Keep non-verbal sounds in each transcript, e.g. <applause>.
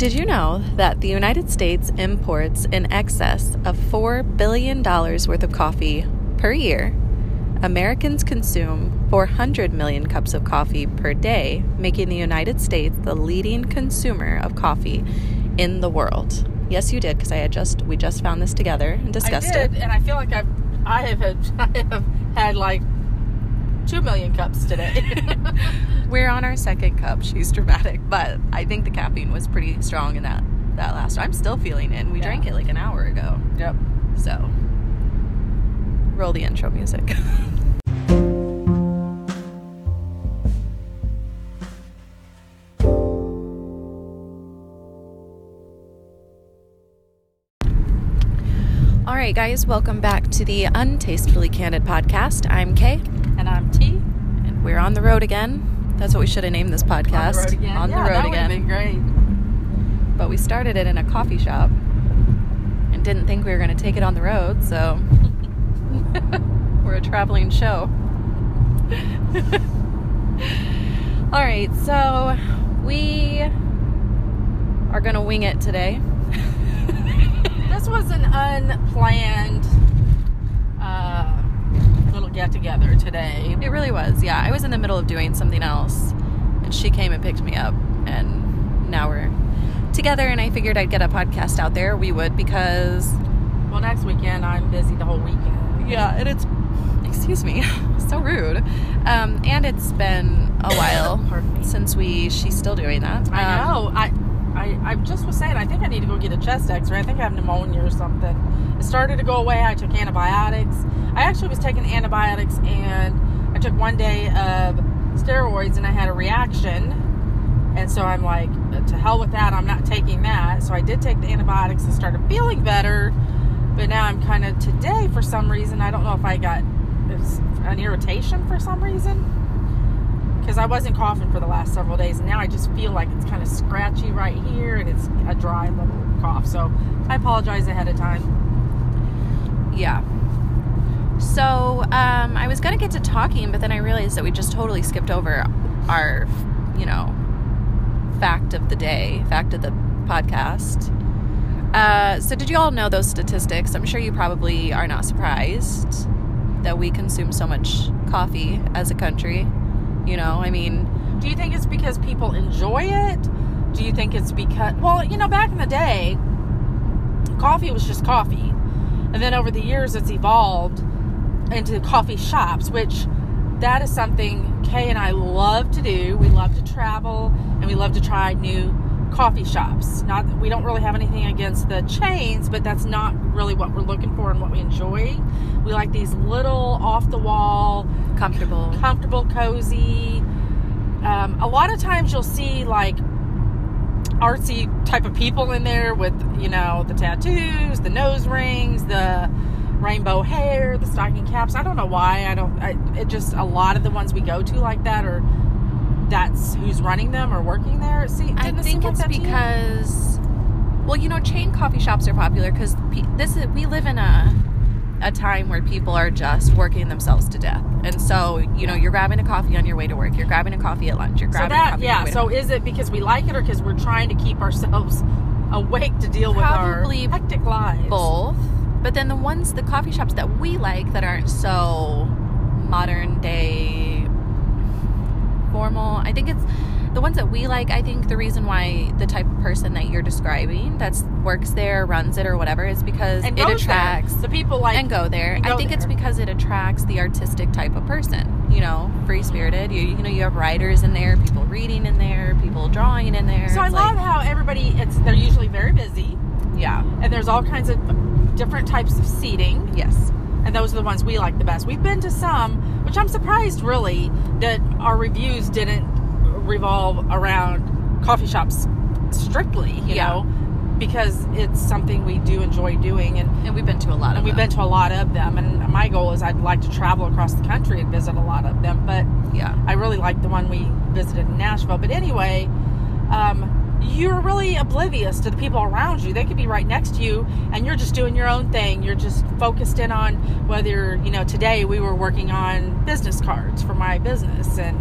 Did you know that the United States imports in excess of $4 billion worth of coffee per year? Americans consume 400 million cups of coffee per day, making the United States the leading consumer of coffee in the world. Yes, you did, because I had just we just found this together and discussed I did, it. and I feel like I've I have had, <laughs> I have had like two million cups today. <laughs> We're on our second cup. She's dramatic, but I think the caffeine was pretty strong in that that last. I'm still feeling it. And we Yeah. drank it like an hour ago. yep. So, roll the intro music. <laughs> right, guys, welcome back to the Untastefully Candid podcast. I'm Kay, And I'm T. and we're on the road again. That's what we should have named this podcast. On the road again. On the yeah, road that would have again. been great. but we started it in a coffee shop and didn't think we were going to take it on the road, so <laughs> we're a traveling show. <laughs> All right, so we are going to wing it today. This was an unplanned uh, little get together today. It really was, yeah. I was in the middle of doing something else, and she came and picked me up, and now we're together. And I figured I'd get a podcast out there. We would because Well, next weekend I'm busy the whole weekend. Yeah, and it's excuse me, <laughs> so rude. Um, and it's been a while <coughs> since we. She's still doing that. I Um, know. I, I I just was saying. I think I need to go get a chest X-ray. I think I have pneumonia or something. It started to go away. I took antibiotics. I actually was taking antibiotics, and I took one day of steroids, and I had a reaction. And so I'm like, to hell with that. I'm not taking that. So I did take the antibiotics and started feeling better. But now I'm kind of today for some reason. I don't know if I got an irritation for some reason because I wasn't coughing for the last several days, and now I just feel like it's kind of scratchy right here, and it's a dry little cough. So I apologize ahead of time. Yeah. So um, I was gonna get to talking, but then I realized that we just totally skipped over our, you know, fact of the day, fact of the podcast. Uh, so did you all know those statistics? I'm sure you probably are not surprised that we consume so much coffee as a country. You know, I mean, Do you think it's because people enjoy it? Do you think it's because, well, you know, back in the day, coffee was just coffee. And then over the years, it's evolved into coffee shops, which that is something Kay and I love to do. We love to travel and we love to try new coffee shops. Not that we don't really have anything against the chains, but that's not really what we're looking for and what we enjoy. We like these little off the wall, comfortable. comfortable, cozy. Um, a lot of times you'll see like artsy type of people in there with you know the tattoos, the nose rings, the rainbow hair, the stocking caps. I don't know why. I don't. I, it just a lot of the ones we go to like that are that's who's running them or working there. See, I think it's that to you? because, well, you know, chain coffee shops are popular because pe- this is we live in a a time where people are just working themselves to death, and so you know, you're grabbing a coffee on your way to work, you're grabbing a coffee at lunch, you're so grabbing a that yeah. your way to So is it because we like it or because we're trying to keep ourselves <laughs> awake to deal with Probably our hectic lives? both, but then the ones, the coffee shops that we like that aren't so modern day formal. I think it's the ones that we like. I think the reason why the type of person that you're describing that's works there, runs it, or whatever is because And it goes there. attracts the people like and go there. and I go think it's because it attracts the artistic type of person. You know, free spirited. You you know you have writers in there, people reading in there, people drawing in there. So I love like, how everybody it's they're usually very busy yeah, and there's all kinds of different types of seating yes, and those are the ones we like the best. We've been to some which I'm surprised really that our reviews didn't revolve around coffee shops strictly, you Yeah. know, because it's something we do enjoy doing and and we've been to a lot of. and we've them. been to a lot of them and my goal is I'd like to travel across the country and visit a lot of them, but yeah. I really like the one we visited in Nashville. But anyway, um, you're really oblivious to the people around you. They could be right next to you, and you're just doing your own thing. You're just focused in on whether you know. Today we were working on business cards for my business and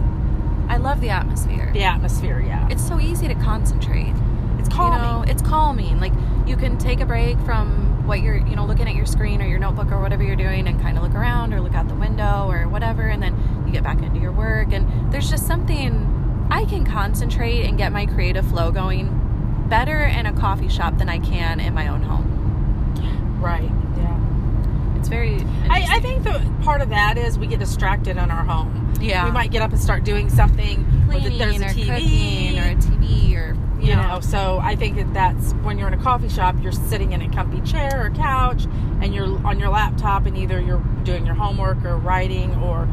I love the atmosphere. the atmosphere. Yeah, It's so easy to concentrate. It's calming. You know, it's calming. Like you can take a break from what you're, you know, looking at your screen or your notebook or whatever you're doing and kind of look around or look out the window or whatever and then you get back into your work and there's just something I can concentrate and get my creative flow going better in a coffee shop than I can in my own home. right. Yeah. It's very I, I think the part of that is we get distracted in our home. yeah. We might get up and start doing something. cleaning there's a or TV. cooking or a TV or you know so i think that that's when you're in a coffee shop you're sitting in a comfy chair or couch and you're on your laptop and either you're doing your homework or writing or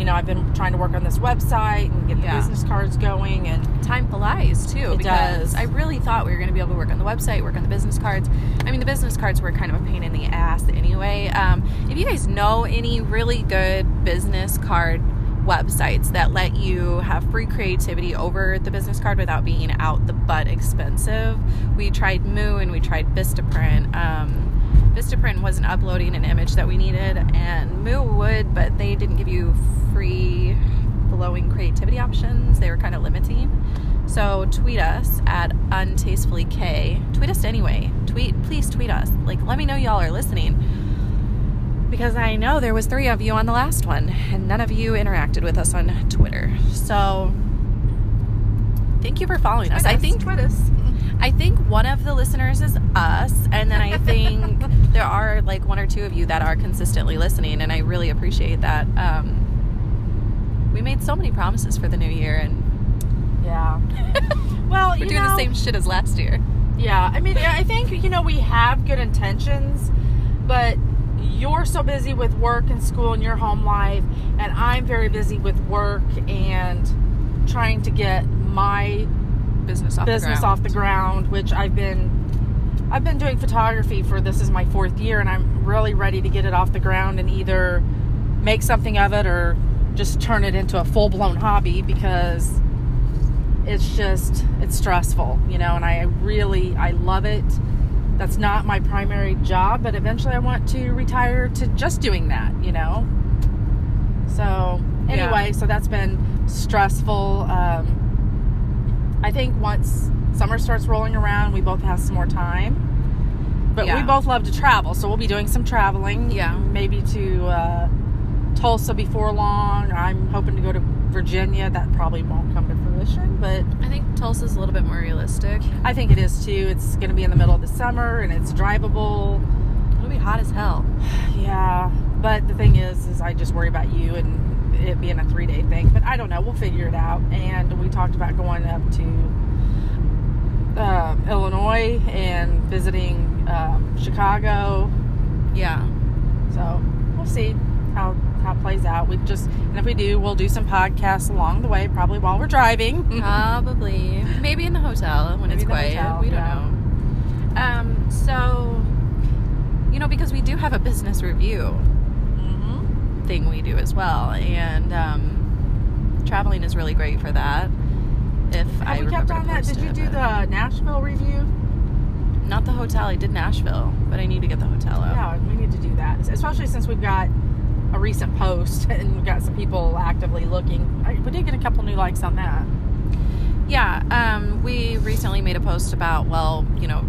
you know i've been trying to work on this website and get the Yeah. business cards going and time flies too It because does. I really thought we were going to be able to work on the website, work on the business cards. I mean, the business cards were kind of a pain in the ass anyway. Um, if you guys know any really good business card websites that let you have free creativity over the business card without being out the butt expensive, we tried Moo and we tried Vistaprint. Um, Vistaprint wasn't uploading an image that we needed, and Moo would, but they didn't give you free flowing creativity options. They were kind of limiting. So tweet us at untastefullyk. Tweet us anyway. Tweet, please tweet us. Like, let me know y'all are listening. Because I know there was three of you on the last one, and none of you interacted with us on Twitter. So thank you for following us. I think tweet us. I think one of the listeners is us, and then I think <laughs> there are like one or two of you that are consistently listening, and I really appreciate that. Um, we made so many promises for the new year, and yeah <laughs> well we're doing know, the same shit as last year. Yeah, I mean, I think you know we have good intentions, but you're so busy with work and school and your home life, and I'm very busy with work and trying to get my Business off business the ground. off the ground, which I've been I've been doing photography for this is my fourth year, and I'm really ready to get it off the ground and either make something of it or just turn it into a full blown hobby because it's just it's stressful, you know. And I really I love it. That's not my primary job, but eventually I want to retire to just doing that, you know. So Yeah. anyway, so that's been stressful. Um, I think once summer starts rolling around, we both have some more time. But we both love to travel, so we'll be doing some traveling. Yeah. Maybe to uh, Tulsa before long. I'm hoping to go to Virginia. That probably won't come to fruition, but I think Tulsa's a little bit more realistic. I think it is too. It's going to be in the middle of the summer and it's drivable. It'll be hot as hell. <sighs> Yeah, but the thing is, is I just worry about you and it being a three day thing. But I don't know. We'll figure it out. And we talked about going up to um, Illinois and visiting um, Chicago. Yeah. So we'll see how how it plays out. We just and if we do, we'll do some podcasts along the way, probably while we're driving. Probably. Maybe in the hotel when Maybe it's quiet. hotel, we don't yeah. know. Um, so, you know, because we do have a business review thing we do as well, and um, traveling is really great for that. If I we kept on that? Did you do but- the Nashville review? Not the hotel. I did Nashville, but I need to get the hotel up. Yeah, we need to do that, especially since we've got a recent post <laughs> and we've got some people actively looking. I, we did get a couple new likes on that. Yeah, um, we recently made a post about, well, you know,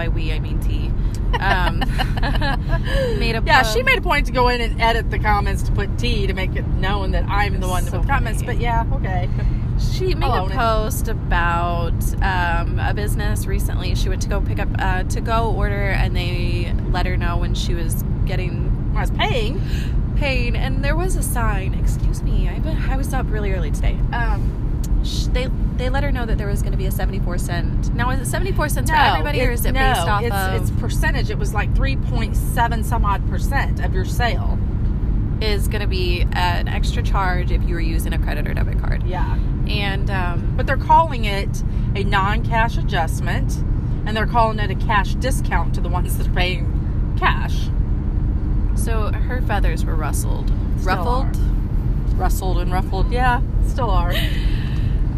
by we I mean T. Um, <laughs> made a Yeah, she made a point to go in and edit the comments to put T to make it known that I'm the one So with comments. funny. But yeah, okay. She made I'll a own it. post about um, a business recently. She went to go pick up a to go order, and they let her know when she was getting I was paying. Paying, And there was a sign. Excuse me, I I was up really early today. Um, they they let her know that there was going to be a seventy four cent. Now is it seventy four cents for everybody, or is it no, based off it's, of? it's percentage. It was like 3.7 some odd percent of your sale. is going to be an extra charge if you were using a credit or debit card. Yeah. And um, But they're calling it a non cash adjustment and they're calling it a cash discount to the ones that are paying cash. so her feathers were rustled, Still ruffled. Rustled and ruffled. Yeah, still are.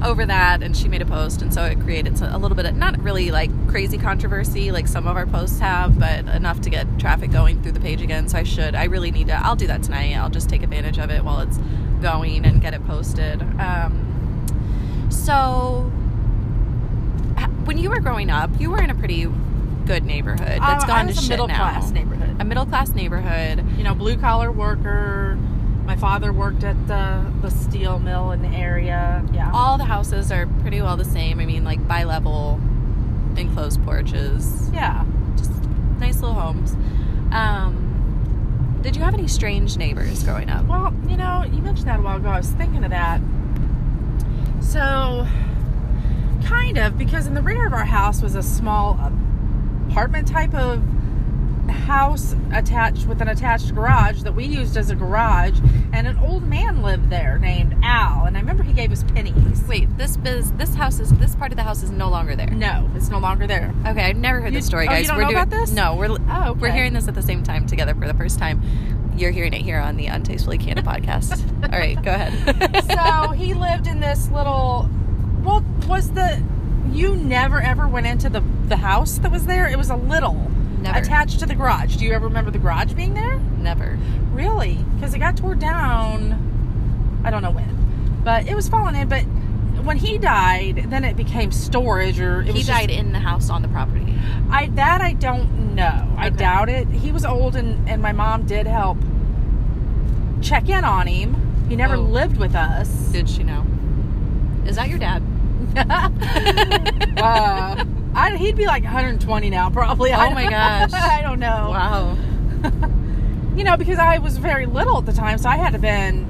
Over that and she made a post and so it created a little bit of not really like crazy controversy like some of our posts have but enough to get traffic going through the page again so i should i really need to i'll do that tonight i'll just take advantage of it while it's going and get it posted um, so when you were growing up, you were in a pretty good neighborhood that's Uh, gone to a shit middle now. class neighborhood. A middle class neighborhood. you know, blue collar worker. My father worked at the the steel mill in the area. Yeah. All the houses are pretty well the same. I mean, like bi level, enclosed porches, yeah. just nice little homes. Um, did you have any strange neighbors growing up? Well, you know, you mentioned that a while ago. I was thinking of that. So, kind of, because in the rear of our house was a small apartment type of house attached with an attached garage that we used as a garage, and an old man lived there named Al. And I remember he gave us pennies. Wait, this biz, this house is this part of the house is no longer there. No, it's no longer there. Okay, I've never heard You- this story, oh, guys. oh, you don't we're know doing, about this? No, we're Oh, okay. we're hearing this at the same time together for the first time. You're hearing it here on the Untastefully Candid podcast. <laughs> All right, go ahead. so he lived in this little well was the you never ever went into the the house that was there it was a little Never. attached to the garage do you ever remember the garage being there never. really because it got tore down i don't know when but it was falling in but when he died then it became storage or it He was just- died in the house on the property. i that i don't know i doubt it he was old and and my mom did help check in on him he never Oh. lived with us Did she know? Is that your dad? <laughs> <laughs> I, he'd be like 120 now, probably. Oh my gosh. <laughs> I don't know. Wow. <laughs> You know, because I was very little at the time, so I had to been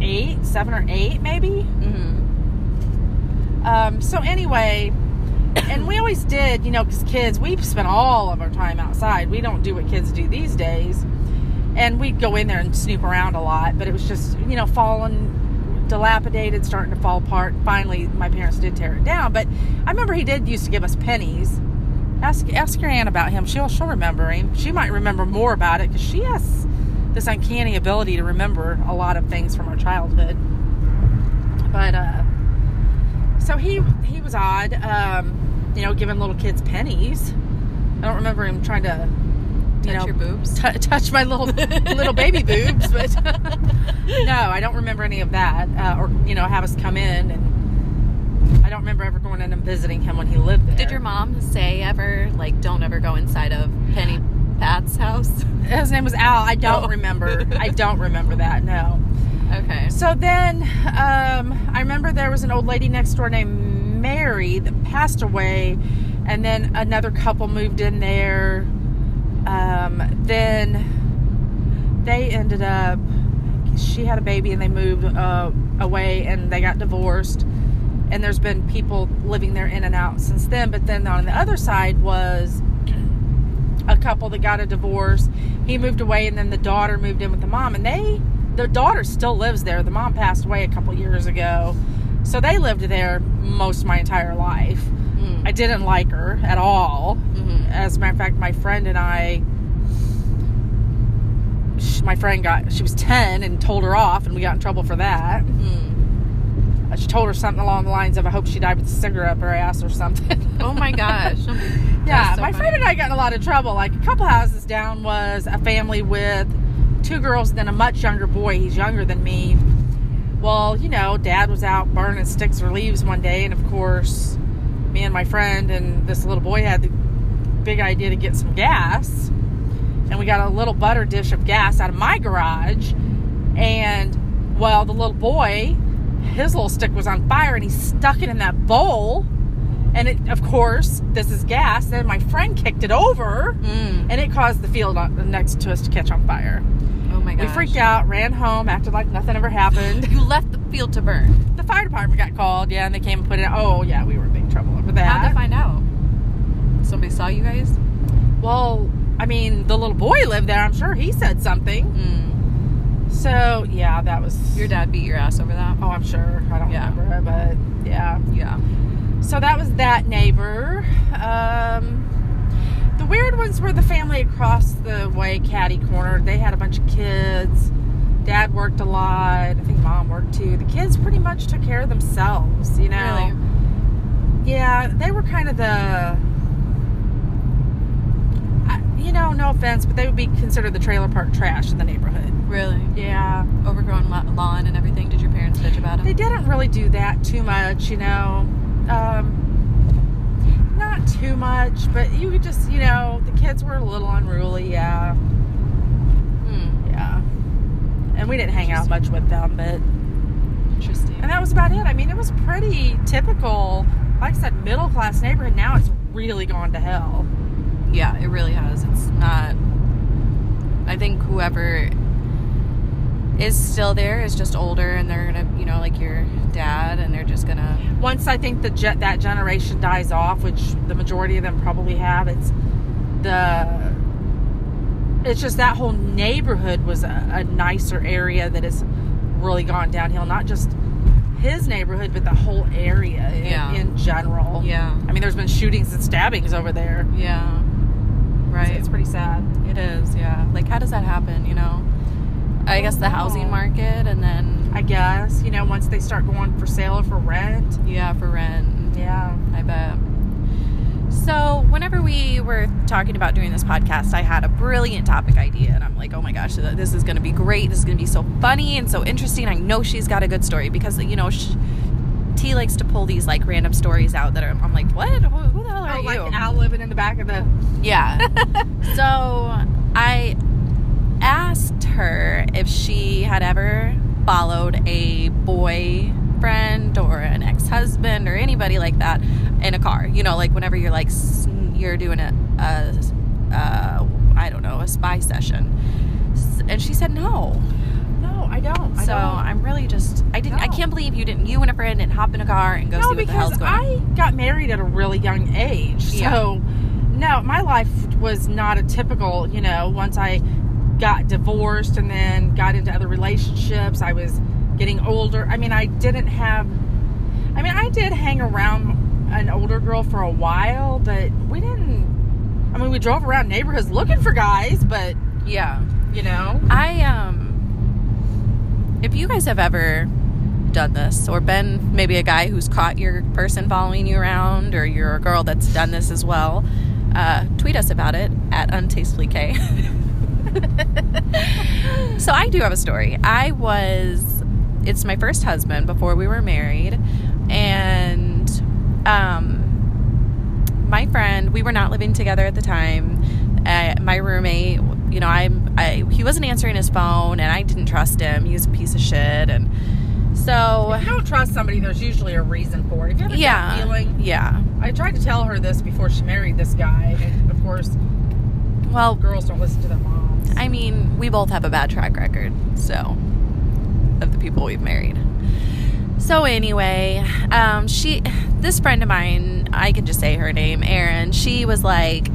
eight, seven or eight, maybe. hmm Um, so anyway, and we always did, you know, because kids, we spent all of our time outside. We don't do what kids do these days. And we'd go in there and snoop around a lot, but it was just, you know, falling, dilapidated, starting to fall apart. Finally, my parents did tear it down. But I remember he did used to give us pennies. Ask ask your aunt about him. She'll she'll remember him. She might remember more about it because she has this uncanny ability to remember a lot of things from our childhood. But uh, so he he was odd, um, you know, giving little kids pennies. I don't remember him trying to, Touch know, your boobs. t- touch my little little baby boobs, but <laughs> no, I don't remember any of that. Uh, or you know, have us come in, and I don't remember ever going in and visiting him when he lived there. Did your mom say ever like don't ever go inside of Penny Pat's house? <laughs> His name was Al. I don't No. remember. <laughs> I don't remember that. No. Okay. So then, um, I remember there was an old lady next door named Mary that passed away, and then another couple moved in there. Um, then they ended up. She had a baby, and they moved uh, away, and they got divorced. And there's been people living there in and out since then. But then on the other side was a couple that got a divorce. He moved away, and then the daughter moved in with the mom, and they, the daughter still lives there. The mom passed away a couple years ago, so they lived there most of my entire life. I didn't like her at all. Mhm. As a matter of fact, my friend and I, sh my friend got, she was 10 and told her off, and we got in trouble for that. Mm. She told her something along the lines of, I hope she died with a cigarette up her ass or something. <laughs> Oh my gosh. <laughs> Yeah, so my funny. friend and I got in a lot of trouble. Like a couple houses down was a family with two girls and then a much younger boy. He's younger than me. Well, you know, dad was out burning sticks or leaves one day, and of course, me and my friend and this little boy had the big idea to get some gas. And we got a little butter dish of gas out of my garage. And, well, the little boy, his little stick was on fire and he stuck it in that bowl. And it, of course, this is gas. Then my friend kicked it over, Mm. and it caused the field next to us to catch on fire. Oh my We freaked out, ran home, acted like nothing ever happened. <laughs> You left the field to burn. the fire department got called, yeah, and they came and put it. Oh, yeah, we were big trouble over that. How'd they find out? Somebody saw you guys? well, I mean, the little boy lived there. I'm sure he said something. Mm. So yeah, that was Your dad beat your ass over that? Oh, I'm sure. I don't Yeah. remember, but yeah. Yeah. So that was that neighbor. Um, the weird ones were the family across the way, Caddy Corner. They had a bunch of kids. Dad worked a lot. I think mom worked too. The kids pretty much took care of themselves, you know. Really? Yeah, they were kind of the. I- You know, no offense, but they would be considered the trailer park trash in the neighborhood. Really? Yeah. Overgrown lawn and everything. Did your parents bitch about them? They didn't really do that too much, you know. Um, not too much, but you could just, you know, the kids were a little unruly, yeah. Hmm. Yeah. And we didn't hang out much with them, but Interesting. and that was about it. I mean, it was pretty typical, like I said, middle class neighborhood. Now it's really gone to hell. Yeah, it really has. It's not. I think whoever is still there is just older, and they're gonna, you know, like your dad, and they're just gonna. Once I think the ge- that generation dies off, which the majority of them probably have, it's the it's just that whole neighborhood was a, a nicer area that has really gone downhill. Not just his neighborhood, but the whole area in, Yeah. in general. Yeah. I mean, there's been shootings and stabbings over there. Yeah. So Right. it's pretty sad. It is. Yeah. Like, how does that happen? You know. I guess the housing oh. market, and then I guess you know once they start going for sale or for rent. yeah, for rent. Yeah. I bet. So, whenever we were talking about doing this podcast, I had a brilliant topic idea, and I'm like, oh my gosh, this is going to be great. This is going to be so funny and so interesting. I know she's got a good story because, you know, sh T likes to pull these like random stories out that are, I'm like, what? Who, who the hell are Oh, you? like Al living in the back of the. Yeah. <laughs> so I asked her if she had ever followed a boyfriend or an ex-husband or anybody like that in a car. You know, like whenever you're like you're doing a, a uh, I don't know, a spy session. And she said no. No, I don't. I so don't. I'm really just I didn't I can't believe you didn't you and a friend didn't hop in a car and go no, see what the because hell's going on. I got married at a really young age. Yeah. So, no, my life was not a typical, you know, once I got divorced and then got into other relationships, I was getting older. I mean, I didn't have, I mean, I did hang around an older girl for a while, but we didn't, I mean, we drove around neighborhoods looking for guys, but, Yeah. you know, I um if you guys have ever done this or been maybe a guy who's caught your person following you around or you're a girl that's done this as well, uh, tweet us about it at untastefullyk. <laughs> so I do have a story. I was it's my first husband before we were married. And um my friend we were not living together at the time. Uh, my roommate you know I'm I he wasn't answering his phone and I didn't trust him. He was a piece of shit. And so if you don't trust somebody, there's usually a reason for it. If you have a yeah. feeling, yeah. I tried to tell her this before she married this guy, and of course, well girls don't listen to their moms. I mean, we both have a bad track record, so of the people we've married. So anyway, um, she, this friend of mine, I can just say her name, Erin. She was like,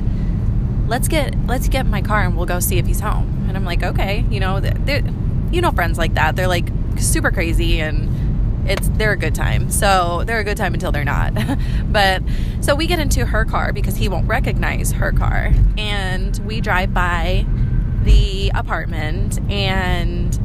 "Let's get, let's get in my car and we'll go see if he's home." And I'm like, "Okay," you know, you know, friends like that. They're like super crazy and it's they're a good time. So they're a good time until they're not. <laughs> but so we get into her car because he won't recognize her car, and we drive by the apartment and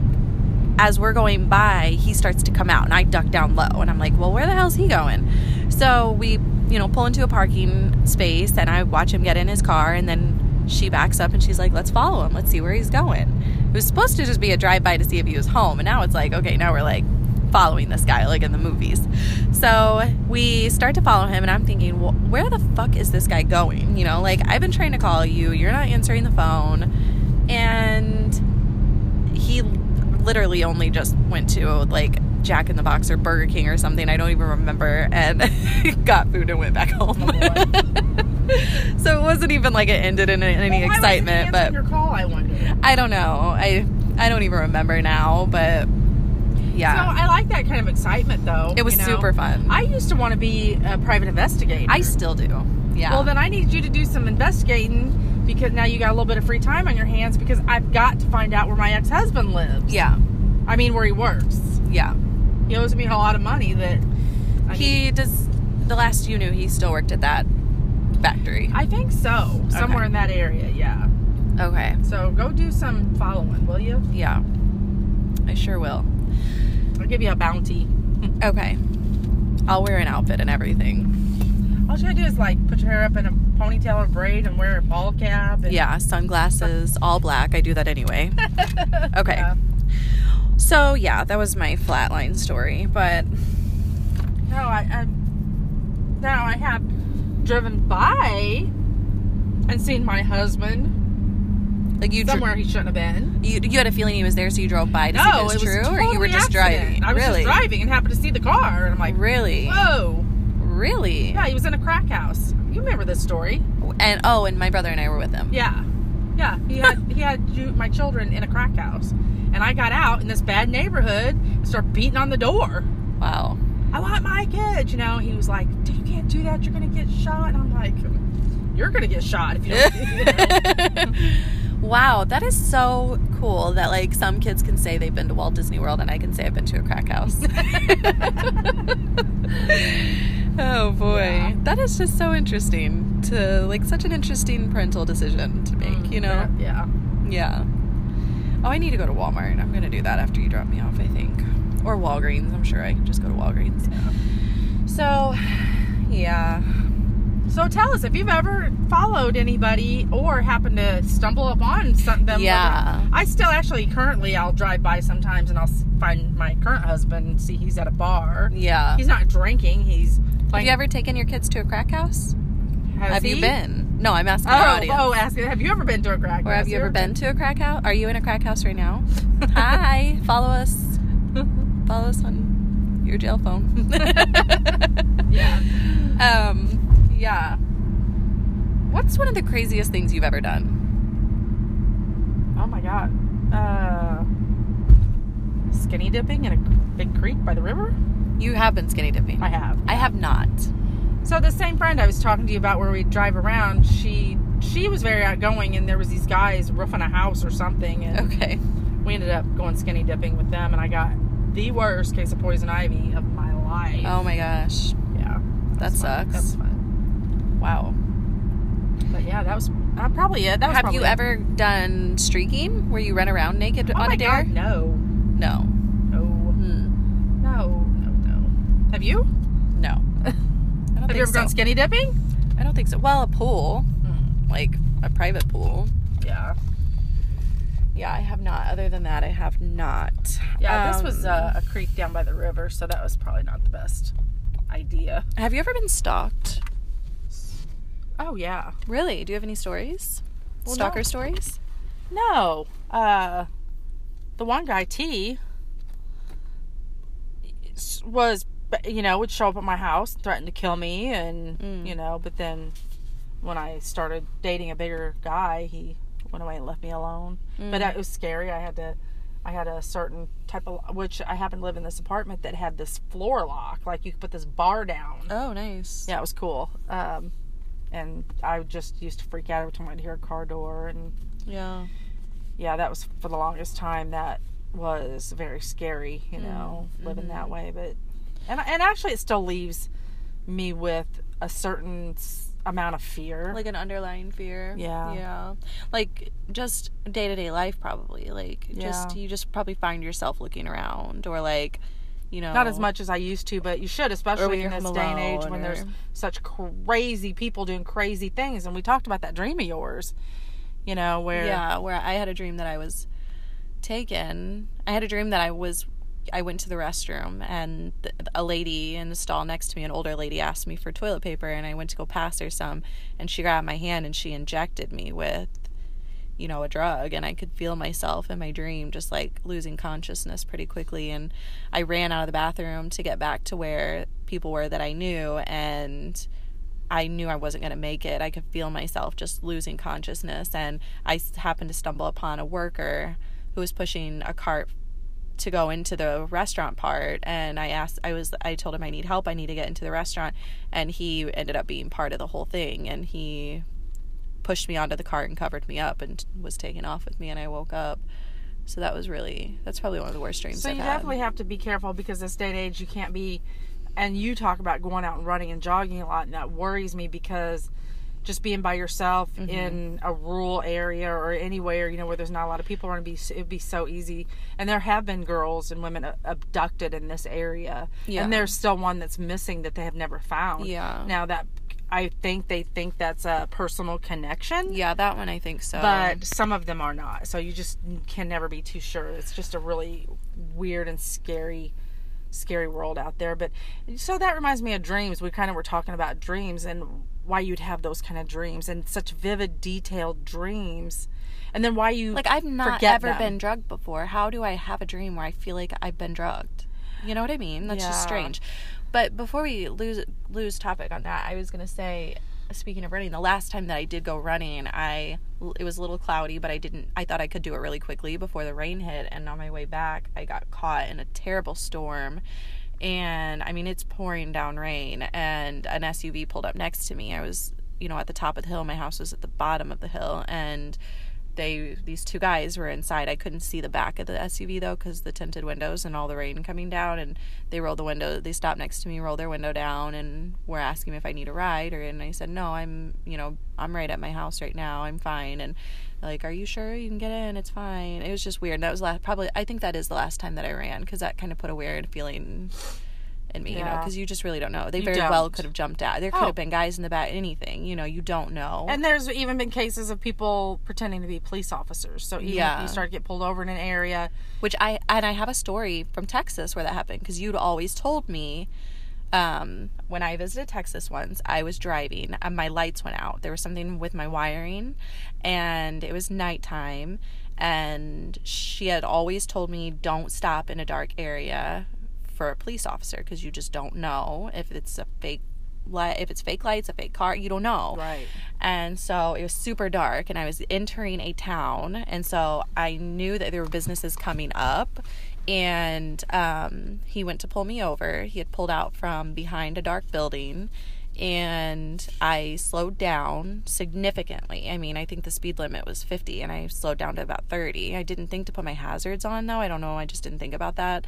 as we're going by he starts to come out and i duck down low and i'm like well where the hell's he going? So we you know pull into a parking space and i watch him get in his car and then she backs up and she's like let's follow him. Let's see where he's going. It was supposed to just be a drive-by to see if he was home and now it's like okay now we're like following this guy like in the movies. So we start to follow him and i'm thinking well, where the fuck is this guy going? You know like i've been trying to call you. You're not answering the phone. And he literally only just went to like Jack in the Box or Burger King or something. I don't even remember, and <laughs> got food and went back home. Oh, <laughs> so it wasn't even like it ended in any Well, excitement, but your call, I wonder. I don't know. I I don't even remember now, but yeah, So I like that kind of excitement, though. it was you know? super fun. I used to want to be a private investigator. I still do. Yeah. Well, then I need you to do some investigating because now you got a little bit of free time on your hands because I've got to find out where my ex husband lives. yeah, I mean, where he works. yeah. He owes me a lot of money that. I he mean, does. The last you knew, he still worked at that factory. I think so. Somewhere Okay. in that area, yeah. Okay. So go do some following, will you? Yeah. I sure will. I'll give you a bounty. Okay. I'll wear an outfit and everything. All you gotta do is like put your hair up in a ponytail or braid and wear a ball cap. And, Yeah, sunglasses, all black. I do that anyway. <laughs> Okay. Yeah. So, yeah, that was my flatline story. But No, I, I now I have driven by and seen my husband Like you, somewhere he shouldn't have been. you, you had a feeling he was there, so you drove by to see if it was, it was true, totally or you were just accident. driving. I was really, just driving and happened to see the car, and I'm like, really, whoa. Really. Yeah, he was in a crack house. You remember this story? And oh, and my brother and I were with him. Yeah, yeah. He had <laughs> he had you, my children in a crack house, and I got out in this bad neighborhood and started beating on the door. Wow. I want my kids. You know, he was like, "Dude, you can't do that. You're gonna get shot." And I'm like, "You're gonna get shot if you don't." you <laughs> know? wow, that is so cool that like some kids can say they've been to Walt Disney World and I can say I've been to a crack house. <laughs> oh boy. Yeah. That is just so interesting to like such an interesting parental decision to make, mm, you know? Yeah. Yeah. Oh, I need to go to Walmart. I'm going to do that after you drop me off, I think. Or Walgreens. I'm sure I can just go to Walgreens. So, yeah. So tell us if you've ever followed anybody or happened to stumble upon some, them. Yeah. I still actually currently I'll drive by sometimes and I'll find my current husband and see he's at a bar. Yeah. He's not drinking. He's Have you ever taken your kids to a crack house? has have he? you been? No, I'm asking our Oh, audience. oh, ask Have you ever been to a crack? Or house? have you ever been to a crack house? Are you in a crack house right now? <laughs> Hi, follow us. Follow us on your jail phone. <laughs> Yeah. Um, yeah. What's one of the craziest things you've ever done? Oh my god. Uh, skinny dipping in a big creek by the river. You have been skinny dipping. I have. I have not. So the same friend I was talking to you about where we drive around, she she was very outgoing, and there was these guys roofing a house or something, and Okay. we ended up going skinny dipping with them, and I got the worst case of poison ivy of my life. Oh my gosh. yeah, That was fun. sucks. That was fun. Wow. But yeah, that was uh, probably it. That was Have probably you it. ever done streaking where you run around naked Oh on my a dare? god, No. no, Hmm. no, no, no. Have you? No. <laughs> I don't Have think you ever so. gone skinny dipping? I don't think so. Well, a pool, Mm, like a private pool. yeah. Yeah, I have not. Other than that, I have not. Yeah, this was Um, uh, a creek down by the river, so that was probably not the best idea. Have you ever been stalked? Oh yeah. Really? Do you have any stories? Well, Stalker no. stories? No. Uh the one guy T was you know, would show up at my house, threaten to kill me and Mm. you know, but then when I started dating a bigger guy, he went away and left me alone. But Mm. it was scary. I had to I had a certain type of which I happened to live in this apartment that had this floor lock, like you could put this bar down. Oh, nice. Yeah, it was cool. Um, and I just used to freak out every time I'd hear a car door. And Yeah. yeah, that was for the longest time. That was very scary, you know, living that way. But and and actually, it still leaves me with a certain amount of fear. Like an underlying fear. Yeah. Yeah. Like just day to day life, probably. Like just, Yeah. you just probably find yourself looking around or like, you know. Not as much as I used to, but you should, especially in this day and age when there's such crazy people doing crazy things. And we talked about that dream of yours, you know, where Yeah, where I had a dream that I was taken. I had a dream that I was I went to the restroom and a lady in the stall next to me, an older lady asked me for toilet paper and I went to go pass her some and she grabbed my hand and she injected me with you know, a drug and I could feel myself in my dream just like losing consciousness pretty quickly and I ran out of the bathroom to get back to where people were that I knew and I knew I wasn't going to make it. I could feel myself just losing consciousness. And I happened to stumble upon a worker who was pushing a cart to go into the restaurant part. And I asked, I was, I told him I need help. I need to get into the restaurant. And he ended up being part of the whole thing. And he pushed me onto the cart and covered me up and was taken off with me. And I woke up. So that was really, that's probably one of the worst dreams So I've you had. definitely have to be careful because this day and age you can't be and you talk about going out and running and jogging a lot and that worries me because just being by yourself Mm-hmm. in a rural area or anywhere you know where there's not a lot of people around be it'd be so easy and there have been girls and women abducted in this area Yeah. and there's still one that's missing that they have never found Yeah. now that i think they think that's a personal connection yeah, that one I think so. but some of them are not. So you just can never be too sure. It's just a really weird and scary, scary world out there. But so that reminds me of dreams. We kind of were talking about dreams, and why you'd have those kind of dreams and such vivid, detailed dreams, and then why you Like I've not ever them. been drugged before. How do I have a dream where I feel like I've been drugged? You know what I mean? That's just strange. But before we lose lose topic on that, I was gonna say, speaking of running, the last time that I did go running, I it was a little cloudy, but I didn't. I thought I could do it really quickly before the rain hit, and on my way back, I got caught in a terrible storm. And I mean, it's pouring down rain, and an SUV pulled up next to me. I was, you know, at the top of the hill. My house was at the bottom of the hill, and they these two guys were inside. I couldn't see the back of the SUV though because the tinted windows and all the rain coming down. And they rolled the window. They stopped next to me, rolled their window down, and were asking me if I need a ride. Or and I said no, I'm you know I'm right at my house right now. I'm fine. And like, are you sure you can get in? It's fine. It was just weird. That was last probably. I think that is the last time that I ran because that kind of put a weird feeling in me, you know, Yeah. because you just really don't know. They You very well don't. could have jumped out. There could Oh. have been guys in the back, anything, you know, you don't know. And there's even been cases of people pretending to be police officers. So even Yeah. if you start to get pulled over in an area, which I and I have a story from Texas where that happened because you'd always told me um, when I visited Texas once, I was driving and my lights went out. There was something with my wiring, and it was nighttime. And she had always told me, "Don't stop in a dark area for a police officer because you just don't know if it's a fake." Light, if it's fake lights, a fake car, you don't know. right? And so it was super dark, and I was entering a town, and so I knew that there were businesses coming up. And um, he went to pull me over. He had pulled out from behind a dark building, and I slowed down significantly. I mean, I think the speed limit was 50, and I slowed down to about 30. I didn't think to put my hazards on, though. I don't know. I just didn't think about that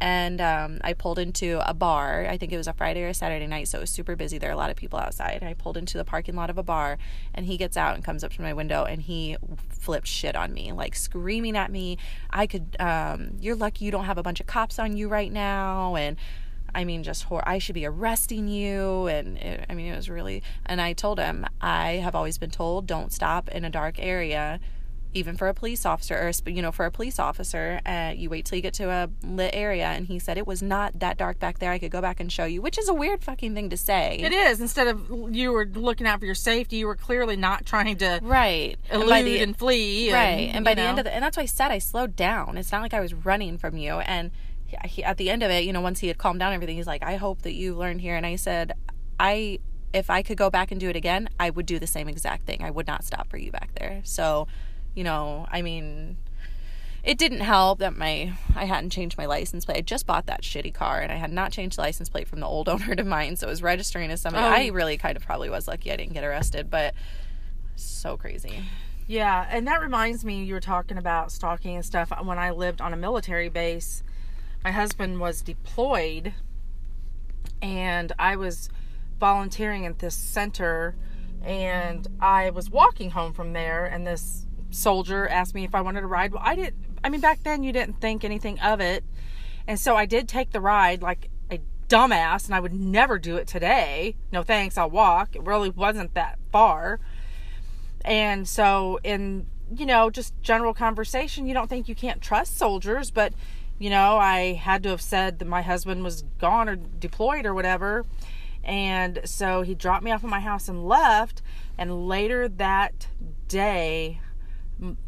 and um, I pulled into a bar. I think it was a Friday or a Saturday night, so it was super busy. There are a lot of people outside. And I pulled into the parking lot of a bar, and he gets out and comes up to my window, and he flipped shit on me, like screaming at me. I could, um, you're lucky you don't have a bunch of cops on you right now, and I mean, just hor- I should be arresting you, and it, I mean, it was really. And I told him I have always been told don't stop in a dark area even for a police officer or you know for a police officer uh, you wait till you get to a lit area and he said it was not that dark back there. I could go back and show you which is a weird fucking thing to say. It is. Instead of you were looking out for your safety, you were clearly not trying to right. And elude and, the flee. right. And by you the end of the and that's why i said i slowed down. It's not like i was running from you. And he, at the end of it you know once he had calmed down everything he's like i hope that you learned here. And i said i if i could go back and do it again i would do the same exact thing. I would not stop for you back there. So you know i mean it didn't help that my I hadn't changed my license plate. I just bought that shitty car and I had not changed the license plate from the old <laughs> owner to mine, so it was registering as somebody. Oh. I really kind of probably was lucky I didn't get arrested, but so crazy. Yeah, and that reminds me, you were talking about stalking and stuff. When I lived on a military base, my husband was deployed, and I was volunteering at this center, and I was walking home from there, and this soldier asked me if I wanted to ride. Well, I didn't. I mean, back then you didn't think anything of it, and so I did take the ride like a dumbass, and I would never do it today. No thanks, I'll walk. It really wasn't that far. And so, in you know, just general conversation, you don't think you can't trust soldiers, but you know, I had to have said that my husband was gone or deployed or whatever. And so he dropped me off at my house and left. And later that day,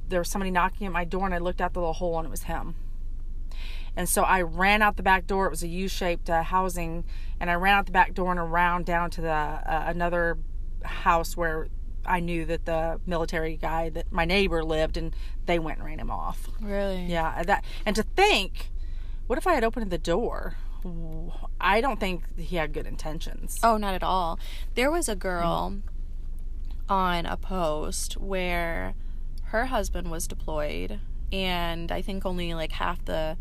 there was somebody knocking at my door, and I looked out the little hole, and it was him. And so I ran out the back door. It was a U-shaped uh, housing, and I ran out the back door and around down to the uh, another house where I knew that the military guy that my neighbor lived, and they went and ran him off. Really? Yeah, that and to think, what if I had opened the door? I don't think he had good intentions. Oh, not at all. There was a girl on a post where her husband was deployed, and I think only like half the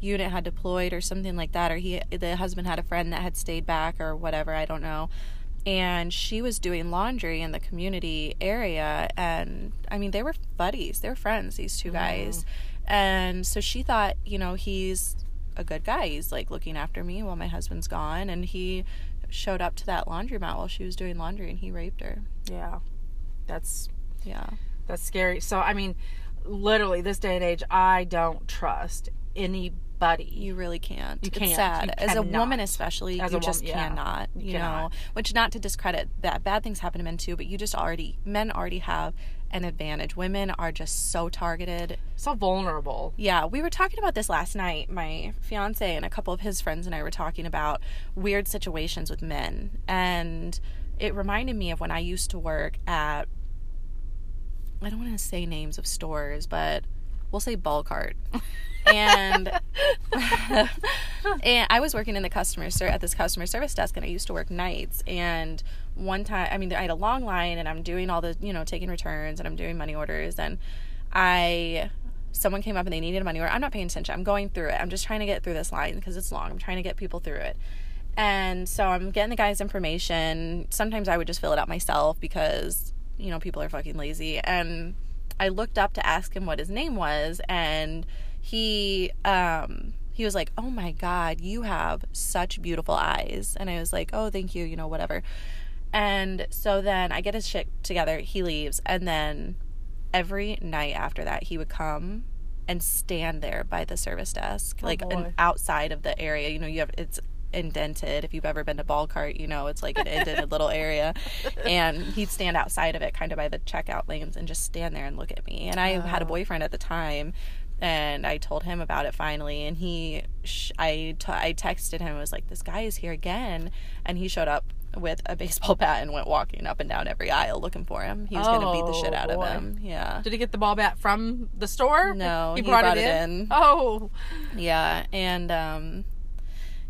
unit had deployed or something like that, or he the husband had a friend that had stayed back or whatever. I don't know. And she was doing laundry in the community area, and I mean they were buddies, they were friends. These two guys, and so she thought, you know, he's a good guy. He's like looking after me while my husband's gone, and he showed up to that laundromat while she was doing laundry, and he raped her. Yeah, that's Yeah. That's scary. So I mean, literally, this day and age, I don't trust anybody. You really can't. You can't. sad. You As a woman, especially, As you just woman, yeah. cannot. You You, cannot. know, which not to discredit that bad things happen to men too, but you just already men already have an advantage. Women are just so targeted. so vulnerable. Yeah, we were talking about this last night. My fiance and a couple of his friends and I were talking about weird situations with men, and it reminded me of when I used to work at. I don't want to say names of stores, but we'll say ball cart. and <laughs> and I was working in the customer ser- at this customer service desk, and I used to work nights. And one time, I mean, I had a long line, and I'm doing all the, you know, taking returns, and I'm doing money orders, and I, someone came up and they needed a money order. I'm not paying attention. I'm going through it. I'm just trying to get through this line because it's long. I'm trying to get people through it. And so I'm getting the guy's information. Sometimes I would just fill it out myself because, you know, people are fucking lazy. And I looked up to ask him what his name was and he um he was like, "Oh my god, you have such beautiful eyes." And I was like, "Oh, thank you, you know, whatever." And so then I get his shit together, he leaves, and then every night after that he would come and stand there by the service desk, like an, outside of the area. You know, you have it's indented. If you've ever been to ball cart, you know it's like an indented little area. <laughs> And he'd stand outside of it, kind of by the checkout lanes, and just stand there and look at me. And I had a Oh. boyfriend at the time, and I told him about it finally. And he, sh- I, t- I texted him. and was like, "This guy is here again," and he showed up with a baseball <laughs> bat and went walking up and down every aisle looking for him. He was gonna beat the shit Oh, out boy. of him. Yeah. Did he get the ball bat from the store? No, he he brought, it in? in. Oh, Yeah, and um,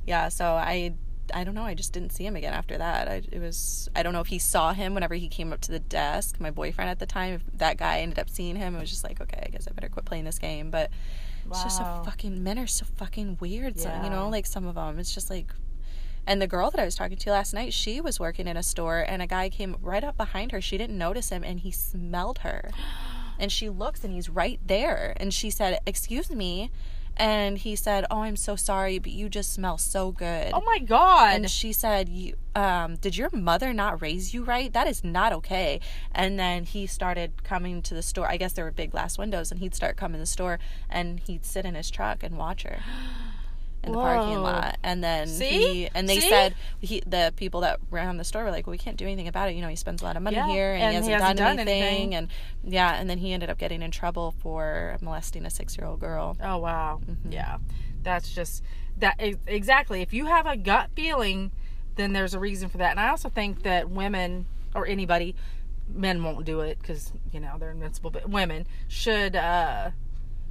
yeah. So I, I don't know. I just didn't see him again after that. I, it was. I don't know if he saw him whenever he came up to the desk. My boyfriend at the time, if that guy ended up seeing him, it was just like, okay, I guess I better quit playing this game. But it's just so Wow. fucking men are so fucking weird. So, Yeah. you know, like some of them, it's just like. And the girl that I was talking to last night, she was working in a store, and a guy came right up behind her. She didn't notice him, and he smelled her. <gasps> And she looks, and he's right there. And she said, "Excuse me," and he said, "Oh, I'm so sorry, but you just smell so good." oh my god! and she said, "You, um, did your mother not raise you right? That is not okay." And then he started coming to the store. I guess there were big glass windows, and he'd start coming to the store, and he'd sit in his truck and watch her <gasps> <gasps> <gasps> in the parking lot. And then See? he, and they See? said he, the people that ran the store were like, "Well, we can't do anything about it. You know, he spends a lot of money Yeah, here, and, and he he hasn't, hasn't done, done anything. anything. And yeah, and then he ended up getting in trouble for molesting a six-year-old girl. oh wow, Mm-hmm. yeah, that's just that exactly. If you have a gut feeling, then there's a reason for that. And I also think that women or anybody, men won't do it because you know they're invincible, but women should uh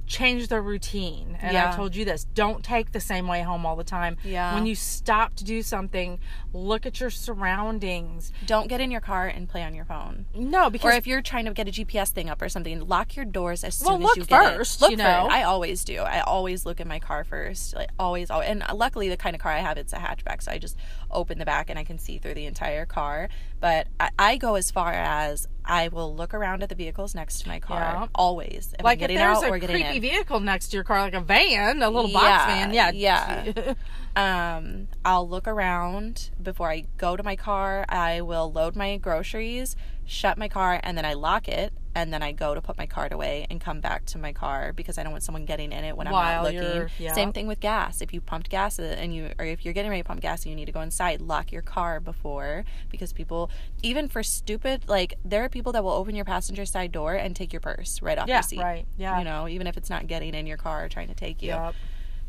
change their routine. And Yeah. I told you this: don't take the same way home all the time. Yeah. When you stop to do something, look at your surroundings. Don't get in your car and play on your phone. No, Or because if you're trying to get a GPS thing up or something, lock your doors as soon Well, as you get first. Look you first. know. I always do. I always look in my car first. Like always, always. And luckily, the kind of car I have, it's a hatchback, so I just open the back and I can see through the entire car. But I, I go as far as I will look around at the vehicles next to my car. Yeah. Always, if like I'm if getting there's out a or getting creepy in. vehicle next to your car, like a van, a little box van, yeah, yeah. <laughs> um, I'll look around before I go to my car. I will load my groceries, shut my car, and then I lock it. And then I go to put my card away and come back to my car because I don't want someone getting in it when I'm While not looking. yeah. Same thing with gas. If you pumped gas uh, and you, or if you're getting ready to pump gas and you need to go inside, lock your car before because people, even for stupid, like there are people that will open your passenger side door and take your purse right off yeah, your seat. right, yeah, You know, even if it's not getting in your car or trying to take you. Yep.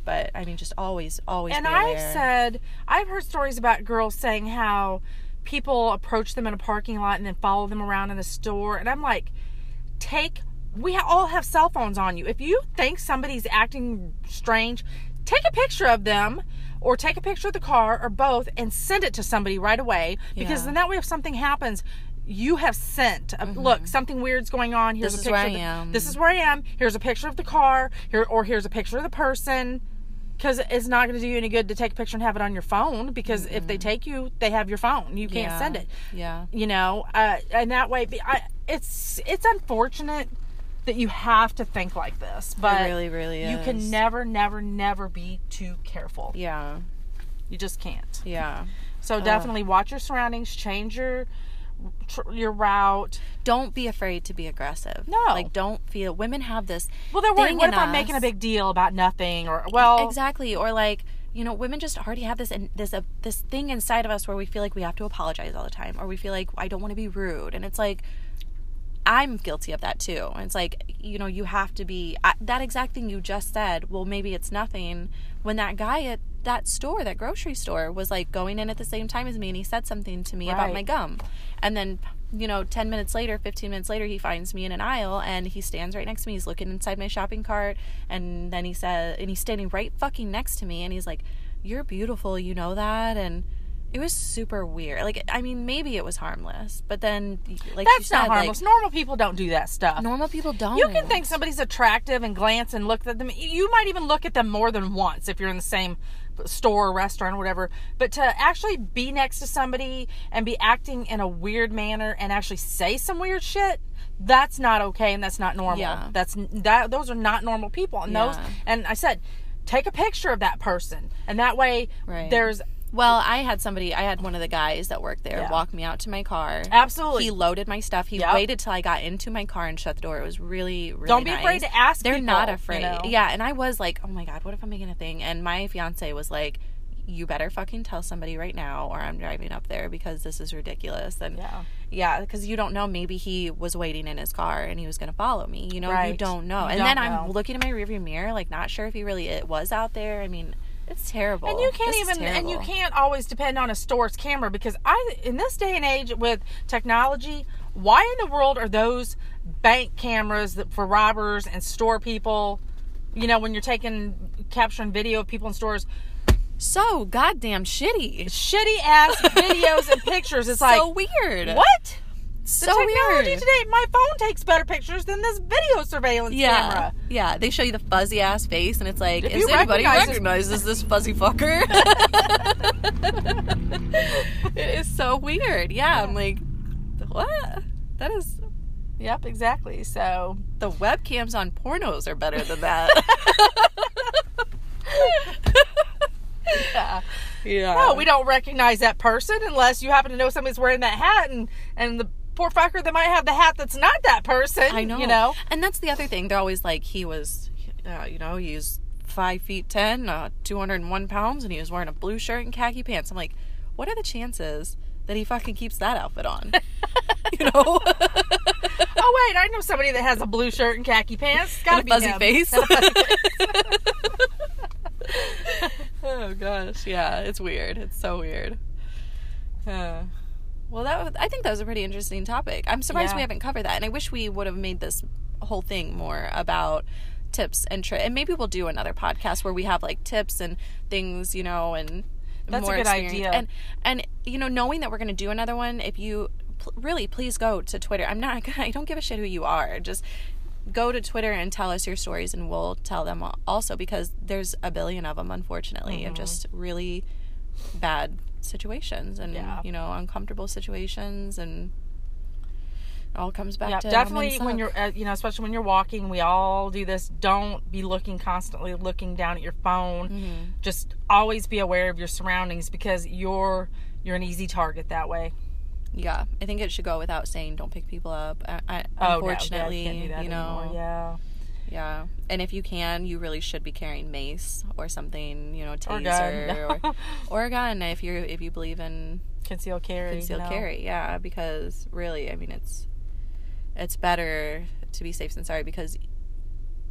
But I mean, just always, always. And be I've said, I've heard stories about girls saying how people approach them in a parking lot and then follow them around in the store, and I'm like, take. We all have cell phones on you. If you think somebody's acting strange, take a picture of them or take a picture of the car or both and send it to somebody right away because Yeah. then that way if something happens you have sent a, look something weird's going on here's Mm-hmm. This a is where picture I the- am. this is where i am here's a picture of the car here or here's a picture of the person because it's not going to do you any good to take a picture and have it on your phone because if they take you they have your phone you can't Yeah. send it Yeah. you know uh, and that way I, it's it's unfortunate that you have to think like this but really, really you can never never never be too careful Yeah. you just can't Yeah. so definitely watch your surroundings change your your route. don't be afraid to be aggressive. No. like don't feel. Women have this. Well, they're worried. What if I'm making a big deal about nothing? Or well, exactly or like you know women just already have this and this uh, this thing inside of us where we feel like we have to apologize all the time or we feel like i don't want to be rude and it's like i'm guilty of that too. And it's like you know you have to be I, that exact thing you just said well maybe it's nothing when that guy at that store that grocery store was like going in at the same time as me and he said something to me about my gum. And then you know 10 minutes later 15 minutes later he finds me in an aisle and he stands right next to me. He's looking inside my shopping cart and then he said and he's standing right fucking next to me and he's like you're beautiful you know that and it was super weird like i mean maybe it was harmless but then like that's said, not harmless. Normal people don't do that stuff. normal people don't You can think somebody's attractive and glance and look at them. You might even look at them more than once if you're in the same store or restaurant or whatever. But to actually be next to somebody and be acting in a weird manner and actually say some weird shit, that's not okay and that's not normal. Yeah. That's that. Those are not normal people. And those. And I said, take a picture of that person, and that way Right. there's Well, I had somebody, I had one of the guys that worked there Yeah. walk me out to my car. absolutely. He loaded my stuff. He Yep. waited till I got into my car and shut the door. It was really, really Don't be nice. afraid to ask They're people, not you afraid. know? Yeah, and I was like, oh my god, what if I'm making a thing? And my fiance was like, you better fucking tell somebody right now, or I'm driving up there because this is ridiculous. And yeah. yeah, because you don't know. Maybe he was waiting in his car and he was going to follow me. You know, you don't know. You and don't then know. I'm looking in my rearview mirror, like not sure if he really it was out there. I mean, it's terrible. And you can't This even and you can't always depend on a store's camera because I in this day and age with technology, why in the world are those bank cameras that for robbers and store people? You know, when you're taking capturing video of people in stores, so goddamn shitty. shitty ass <laughs> videos and pictures. It's like so weird. what? So the technology weird. today, my phone takes better pictures than this video surveillance Yeah, camera. yeah. They show you the fuzzy ass face, and it's like, If is you anybody recognize- recognizes this fuzzy fucker? <laughs> it is so weird. Yeah, I'm like, what? That is Yep, exactly. So the webcams on pornos are better than that. <laughs> yeah. yeah. No, we don't recognize that person unless you happen to know somebody's wearing that hat and and the poor fucker that might have the hat that's not that person. I know. You know. And that's the other thing. They're always like, he was, uh, you know, he's five feet ten, uh, 201 pounds, and he was wearing a blue shirt and khaki pants. I'm like, what are the chances that he fucking keeps that outfit on? <laughs> you know? <laughs> oh wait, I know somebody that has a blue shirt and khaki pants. It's gotta be fuzzy him. face. Fuzzy face. <laughs> oh gosh, yeah, it's weird. It's so weird. Uh, well, that was, I think that was a pretty interesting topic. I'm surprised Yeah. we haven't covered that, and I wish we would have made this whole thing more about tips and tricks. and maybe we'll do another podcast where we have like tips and things, you know, and That's a good experience. idea. And and you know, knowing that we're going to do another one, if you pl- really please go to Twitter. I'm not. <laughs> I don't give a shit who you are. Just go to Twitter and tell us your stories, and we'll tell them also because there's a billion of them, unfortunately, Mm-hmm. of just really bad situations and Yeah. you know uncomfortable situations, and it all comes back Yeah, to definitely when you're, uh, you know, especially when you're walking, we all do this. Don't be looking constantly looking down at your phone. Mm-hmm. Just always be aware of your surroundings because you're you're an easy target that way. Yeah, I think it should go without saying don't pick people up. I, I, Oh, no, unfortunately, yeah, can't do that you know, anymore. yeah, Yeah, and if you can, you really should be carrying mace or something, you know, Or taser gun. <laughs> or, or a gun if you if you believe in conceal carry. know. carry. Yeah, because really, I mean, it's it's better to be safe than sorry because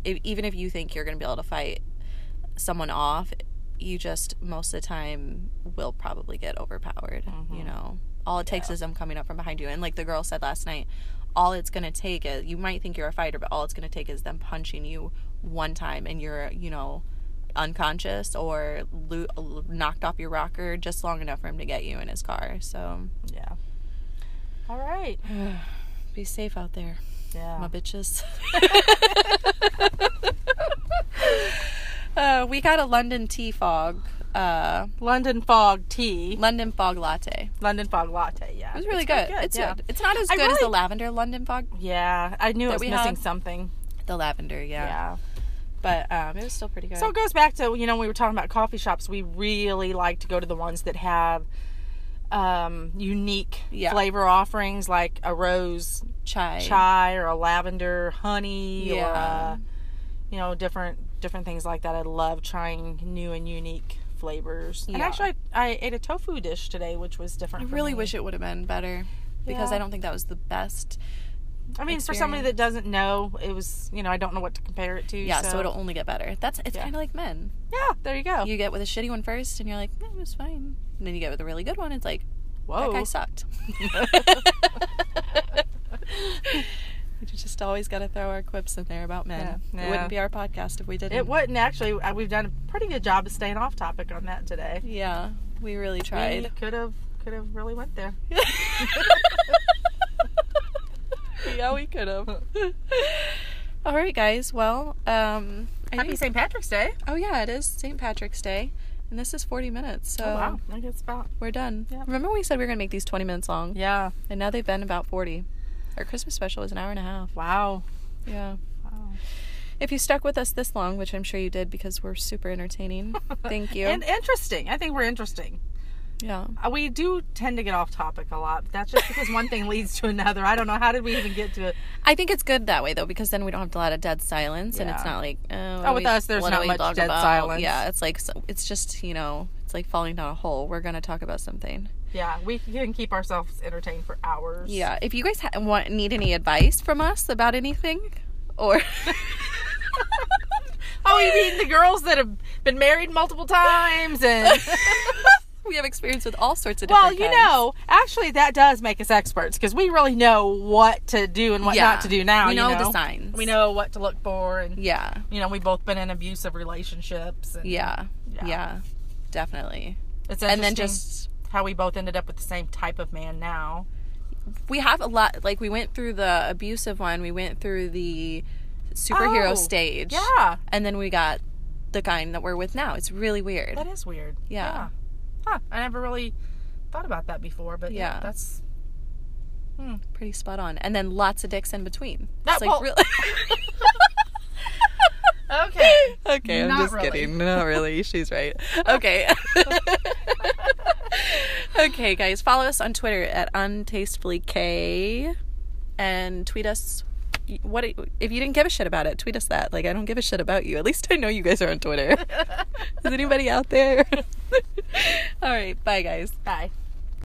if, even if you think you're going to be able to fight someone off, you just most of the time will probably get overpowered. You know, all it takes Mm-hmm. Yeah. is them coming up from behind you, and like the girl said last night. All it's gonna take is you might think you're a fighter, but all it's gonna take is them punching you one time, and you're you know unconscious or lo- knocked off your rocker just long enough for him to get you in his car. So Yeah. All right. <sighs> be safe out there, Yeah. my bitches. <laughs> <laughs> uh, we got a London tea fog, uh, London fog tea. London fog latte. London fog latte. Yeah. It was really It's good. pretty It's yeah. good. It's not as good as the lavender London fog. Yeah. I knew it was missing had. something. The lavender, yeah. Yeah. But um, it was still pretty good. So it goes back to you know when we were talking about coffee shops. We really like to go to the ones that have um, unique Yeah. flavor offerings like a rose Chai. chai or a lavender honey or Yeah. uh you know different different things like that. I love trying new and unique flavors. And actually, I, I ate a tofu dish today, which was different. I really me. wish it would have been better because Yeah. I don't think that was the best. I mean, for somebody that doesn't know, it was you know I don't know what to compare it to. Yeah, so, so it'll only get better. That's it's Yeah. kind of like men. yeah, there you go. You get with a shitty one first, and you're like, eh, it was fine. And then you get with a really good one, it's like, Whoa, that guy sucked. <laughs> <laughs> <laughs> we just always got to throw our quips in there about men. Yeah. It Yeah. wouldn't be our podcast if we didn't. it wouldn't actually. uh, We've done a pretty good job of staying off topic on that today. Yeah, we really We tried. could have could have really went there. <laughs> yeah, we could have. <laughs> All right, guys. Well, um, Happy St. Patrick's Day. oh yeah, it is St. Patrick's Day, and this is 40 minutes, so oh wow, I guess about we're done. Yeah. Remember we said we were gonna make these 20 minutes long, yeah. and now they've been about 40. Our Christmas special was an hour and a half. Wow. Yeah. Wow. If you stuck with us this long, which I'm sure you did because we're super entertaining, <laughs> thank you. And interesting. I think we're interesting. Yeah. Uh, We do tend to get off topic a lot. But that's just because one thing leads to another. I don't know. How did we even get to it? I think it's good that way though because then we don't have a lot of dead silence, and it's not like oh, Oh, with we- us, there's not much dead about? silence. Yeah, it's like so, it's just you know it's like falling down a hole. We're gonna talk about something. Yeah, we can keep ourselves entertained for hours. Yeah. If you guys ha- want need any advice from us about anything, or <laughs> Oh, you mean the girls that have been married multiple times and. <laughs> we have experience with all sorts of different. Well, you kinds. know, actually, that does make us experts because we really know what to do and what Yeah. not to do now. We you know the signs. We know what to look for, and Yeah. you know, we've both been in abusive relationships. And Yeah. Yeah. Yeah. Definitely. it's And then just how we both ended up with the same type of man now. we have a lot like we went through the abusive one, we went through the superhero Oh, stage. Yeah, And then we got the kind that we're with now. It's really weird. that is weird. Yeah. Huh. I never really thought about that before, but yeah, Yeah. that's hmm. Pretty spot on. And then lots of dicks in between. That- It's like really <laughs> okay. <laughs> Okay, I'm Not just really. kidding. Not really. <laughs> She's right. Okay. okay, guys, follow us on Twitter at untastefullyk and tweet us what if you didn't give a shit about it, tweet us that. Like I don't give a shit about you. At least I know you guys are on Twitter. <laughs> Is anybody out there? <laughs> All right, bye guys. Bye.